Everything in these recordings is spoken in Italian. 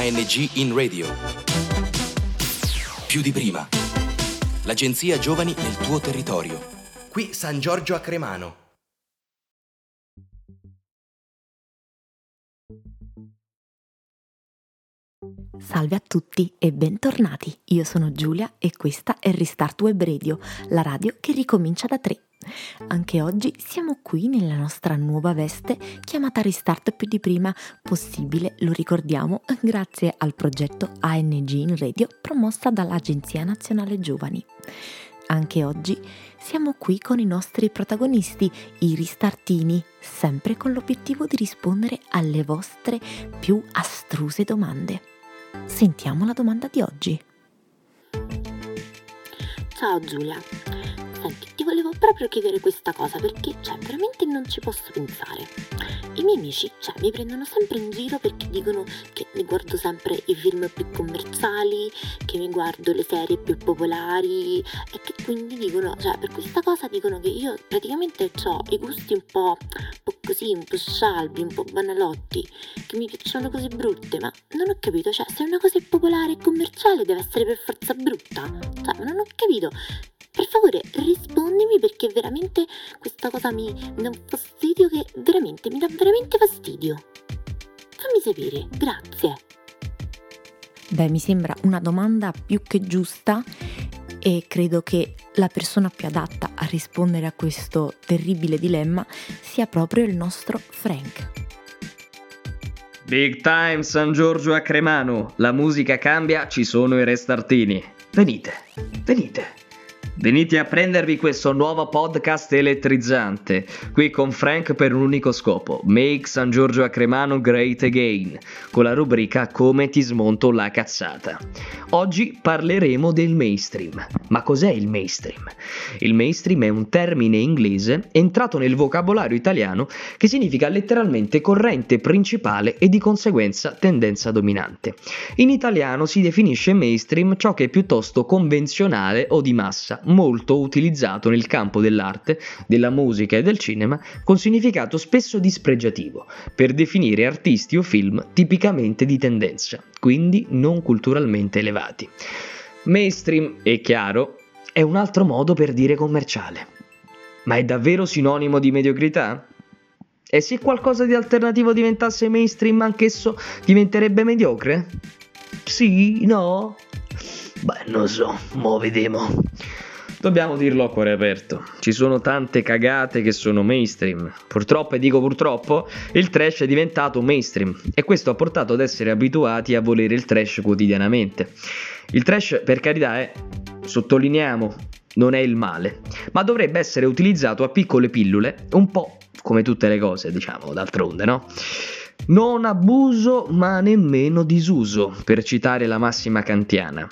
ANG in radio. Più di prima. L'agenzia Giovani nel tuo territorio. Qui San Giorgio a Cremano. Salve a tutti e bentornati. Io sono Giulia e questa è Restart Web Radio, la radio che ricomincia da tre. Anche oggi siamo qui nella nostra nuova veste chiamata Restart più di prima, possibile, lo ricordiamo, grazie al progetto ANG in Radio promossa dall'Agenzia Nazionale Giovani. Anche oggi siamo qui con i nostri protagonisti, i ristartini, sempre con l'obiettivo di rispondere alle vostre più astruse domande. Sentiamo la domanda di oggi. Ciao Giulia, senti, ti volevo proprio chiedere questa cosa perché, cioè, veramente non ci posso pensare. I miei amici, cioè, mi prendono sempre in giro perché dicono che mi guardo sempre i film più commerciali, che mi guardo le serie più popolari e che quindi dicono, cioè, per questa cosa dicono che io praticamente ho i gusti un po', un po' così, un po' scialbi, un po' banalotti, che mi piacciono cose brutte, ma non ho capito, cioè, se una cosa è popolare e commerciale deve essere per forza brutta. Cioè, non ho capito. Per favore rispondimi perché veramente questa cosa mi dà un fastidio che veramente mi dà veramente fastidio. Fammi sapere, grazie. Beh, mi sembra una domanda più che giusta e credo che la persona più adatta a rispondere a questo terribile dilemma sia proprio il nostro Frank. Big time San Giorgio a Cremano, la musica cambia, ci sono i restartini. Venite, venite. Venite a prendervi questo nuovo podcast elettrizzante, qui con Frank per un unico scopo, Make San Giorgio a Cremano Great Again, con la rubrica Come ti smonto la cazzata. Oggi parleremo del mainstream. Ma cos'è il mainstream? Il mainstream è un termine inglese entrato nel vocabolario italiano che significa letteralmente corrente principale e di conseguenza tendenza dominante. In italiano si definisce mainstream ciò che è piuttosto convenzionale o di massa molto utilizzato nel campo dell'arte, della musica e del cinema, con significato spesso dispregiativo, per definire artisti o film tipicamente di tendenza, quindi non culturalmente elevati. Mainstream, è chiaro, è un altro modo per dire commerciale. Ma è davvero sinonimo di mediocrità? E se qualcosa di alternativo diventasse mainstream anch'esso diventerebbe mediocre? Sì? No? Beh, non so, mo' vedremo. Dobbiamo dirlo a cuore aperto, ci sono tante cagate che sono mainstream. Purtroppo, e dico purtroppo, il trash è diventato mainstream e questo ha portato ad essere abituati a volere il trash quotidianamente. Il trash, per carità, è, sottolineiamo, non è il male, ma dovrebbe essere utilizzato a piccole pillole, un po' come tutte le cose, diciamo, d'altronde, no? Non abuso ma nemmeno disuso, per citare la massima kantiana.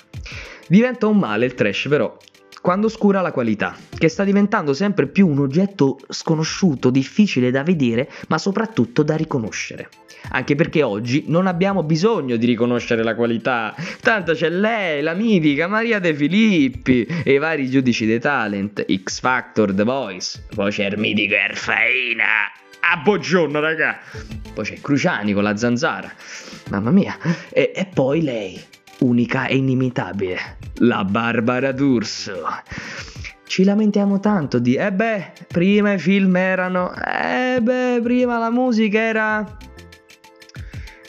Diventa un male il trash però quando oscura la qualità, che sta diventando sempre più un oggetto sconosciuto, difficile da vedere, ma soprattutto da riconoscere. Anche perché oggi non abbiamo bisogno di riconoscere la qualità, tanto c'è lei, la mitica Maria De Filippi e i vari giudici dei talent, X Factor, The Voice, poi c'è il mitico Erfaina. Ah, buongiorno raga! Poi c'è Cruciani con la zanzara. Mamma mia. E, e poi lei, unica e inimitabile, la Barbara D'Urso. Ci lamentiamo tanto di, eh beh, prima i film erano, eh beh, prima la musica era...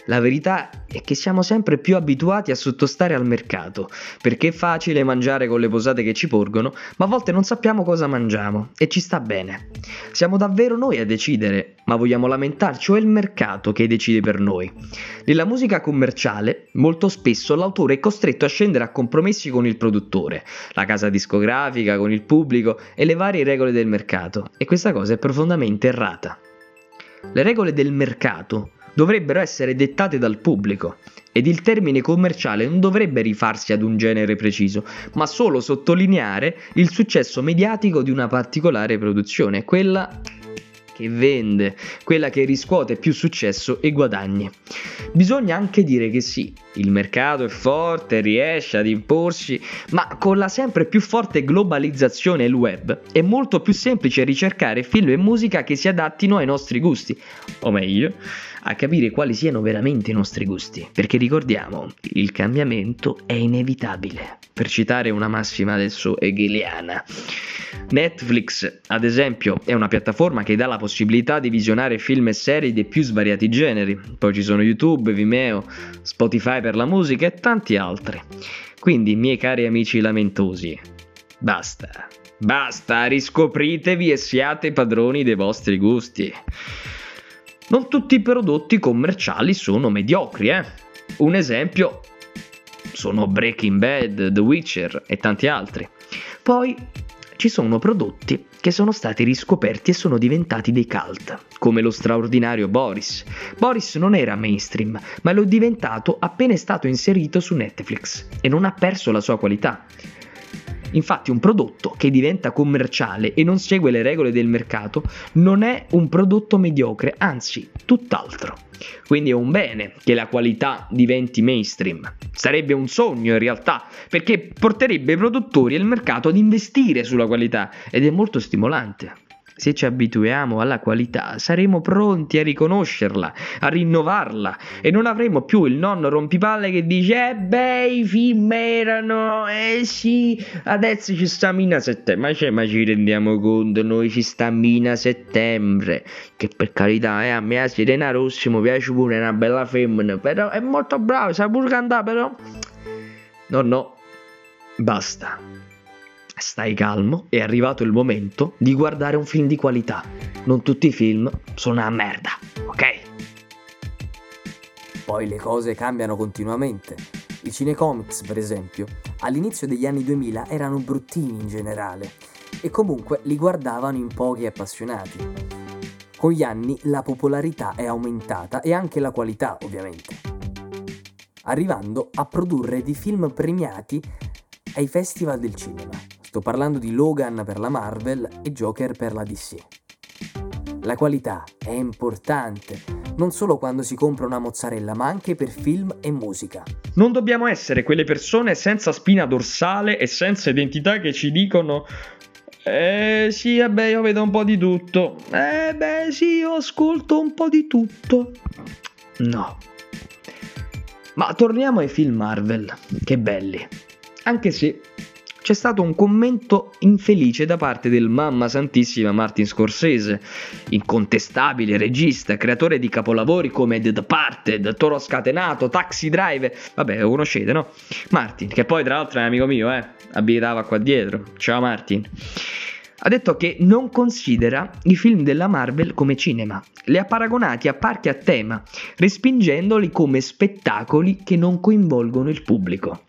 La verità è che siamo sempre più abituati a sottostare al mercato, perché è facile mangiare con le posate che ci porgono, ma a volte non sappiamo cosa mangiamo e ci sta bene. Siamo davvero noi a decidere, ma vogliamo lamentarci o è il mercato che decide per noi? Nella musica commerciale, molto spesso l'autore è costretto a scendere a compromessi con il produttore, la casa discografica, con il pubblico e le varie regole del mercato, e questa cosa è profondamente errata. Le regole del mercato dovrebbero essere dettate dal pubblico ed il termine commerciale non dovrebbe rifarsi ad un genere preciso, ma solo sottolineare il successo mediatico di una particolare produzione, quella che vende, quella che riscuote più successo e guadagni. Bisogna anche dire che sì, il mercato è forte, riesce ad imporsi, ma con la sempre più forte globalizzazione e il web è molto più semplice ricercare film e musica che si adattino ai nostri gusti, o meglio, a capire quali siano veramente i nostri gusti, perché ricordiamo, il cambiamento è inevitabile. Per citare una massima adesso hegeliana. Netflix, ad esempio, è una piattaforma che dà la possibilità di visionare film e serie dei più svariati generi. Poi ci sono YouTube, Vimeo, Spotify per la musica e tanti altri. Quindi, miei cari amici lamentosi, basta. Basta, riscopritevi e siate padroni dei vostri gusti. Non tutti i prodotti commerciali sono mediocri, eh. Un esempio sono Breaking Bad, The Witcher e tanti altri. Poi ci sono prodotti che sono stati riscoperti e sono diventati dei cult, come lo straordinario Boris. Boris non era mainstream, ma lo è diventato appena è stato inserito su Netflix e non ha perso la sua qualità. Infatti un prodotto che diventa commerciale e non segue le regole del mercato non è un prodotto mediocre, anzi tutt'altro. Quindi è un bene che la qualità diventi mainstream. Sarebbe un sogno in realtà, perché porterebbe i produttori e il mercato ad investire sulla qualità ed è molto stimolante se ci abituiamo alla qualità, saremo pronti a riconoscerla, a rinnovarla e non avremo più il nonno rompipalle che dice eh beh i film erano, eh sì, adesso ci sta Mina settembre, ma, cioè, ma ci rendiamo conto, noi ci sta Mina settembre, che per carità, eh, a me Sirena Rossi mi piace pure una bella femmina, però è molto brava, sa pure cantare però... No, no, basta. Stai calmo, è arrivato il momento di guardare un film di qualità. Non tutti i film sono una merda, ok? Poi le cose cambiano continuamente. I cinecomics, per esempio, all'inizio degli anni 2000 erano bruttini in generale e comunque li guardavano in pochi appassionati. Con gli anni la popolarità è aumentata e anche la qualità, ovviamente, arrivando a produrre di film premiati ai festival del cinema. Sto parlando di Logan per la Marvel e Joker per la DC. La qualità è importante, non solo quando si compra una mozzarella, ma anche per film e musica. Non dobbiamo essere quelle persone senza spina dorsale e senza identità che ci dicono eh sì, vabbè, io vedo un po' di tutto. Eh beh, sì, io ascolto un po' di tutto. No. Ma torniamo ai film Marvel, che belli. Anche se c'è stato un commento infelice da parte del mamma santissima Martin Scorsese, incontestabile regista, creatore di capolavori come The Departed, Toro Scatenato, Taxi Driver, vabbè lo conoscete no? Martin, che poi tra l'altro è un amico mio, eh, abitava qua dietro, ciao Martin. Ha detto che non considera i film della Marvel come cinema, li ha paragonati a parchi a tema, respingendoli come spettacoli che non coinvolgono il pubblico.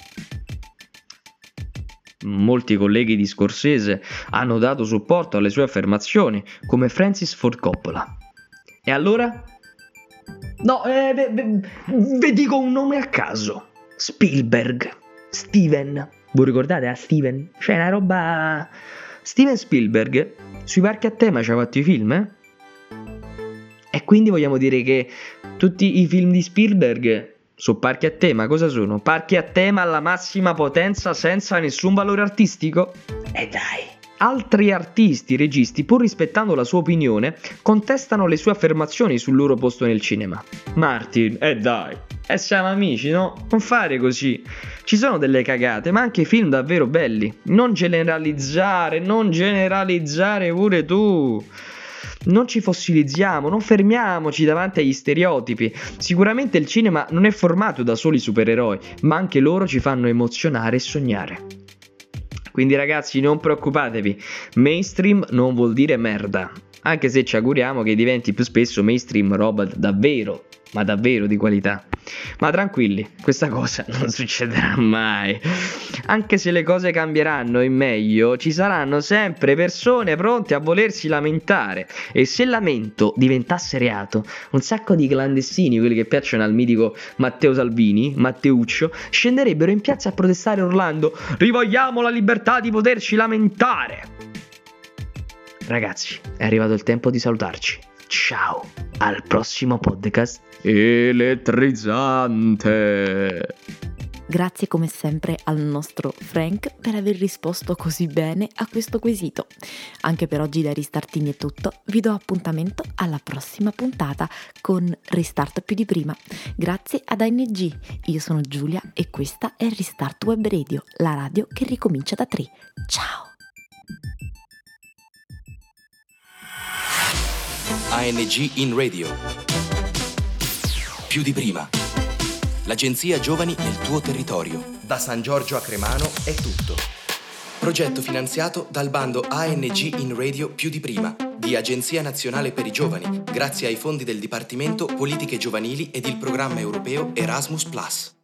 Molti colleghi di Scorsese hanno dato supporto alle sue affermazioni, come Francis Ford Coppola. E allora? No, eh, vi dico un nome a caso. Spielberg. Steven. Vi ricordate a Steven? C'è una roba... Steven Spielberg sui parchi a tema ci ha fatto i film, eh? E quindi vogliamo dire che tutti i film di Spielberg su parchi a tema cosa sono? Parchi a tema alla massima potenza senza nessun valore artistico? E eh dai! Altri artisti, registi, pur rispettando la sua opinione, contestano le sue affermazioni sul loro posto nel cinema. Martin, eh dai, e eh siamo amici, no? Non fare così. Ci sono delle cagate, ma anche film davvero belli. Non generalizzare, non generalizzare pure tu non ci fossilizziamo, non fermiamoci davanti agli stereotipi. Sicuramente il cinema non è formato da soli supereroi, ma anche loro ci fanno emozionare e sognare. Quindi ragazzi non preoccupatevi, mainstream non vuol dire merda, anche se ci auguriamo che diventi più spesso mainstream roba davvero, ma davvero di qualità. Ma tranquilli, questa cosa non succederà mai. Anche se le cose cambieranno in meglio, ci saranno sempre persone pronte a volersi lamentare. E se il lamento diventasse reato, un sacco di clandestini, quelli che piacciono al mitico Matteo Salvini, Matteuccio, scenderebbero in piazza a protestare urlando: Rivogliamo la libertà di poterci lamentare! Ragazzi, è arrivato il tempo di salutarci. Ciao, al prossimo podcast elettrizzante. Grazie come sempre al nostro Frank per aver risposto così bene a questo quesito. Anche per oggi da Ristartini è tutto, vi do appuntamento alla prossima puntata con Restart più di prima. Grazie ad ANG, io sono Giulia e questa è Restart Web Radio, la radio che ricomincia da 3. Ciao! ANG in radio. Più di prima. L'agenzia Giovani nel tuo territorio. Da San Giorgio a Cremano è tutto. Progetto finanziato dal bando ANG in radio più di prima di Agenzia Nazionale per i Giovani, grazie ai fondi del Dipartimento Politiche Giovanili ed il programma europeo Erasmus ⁇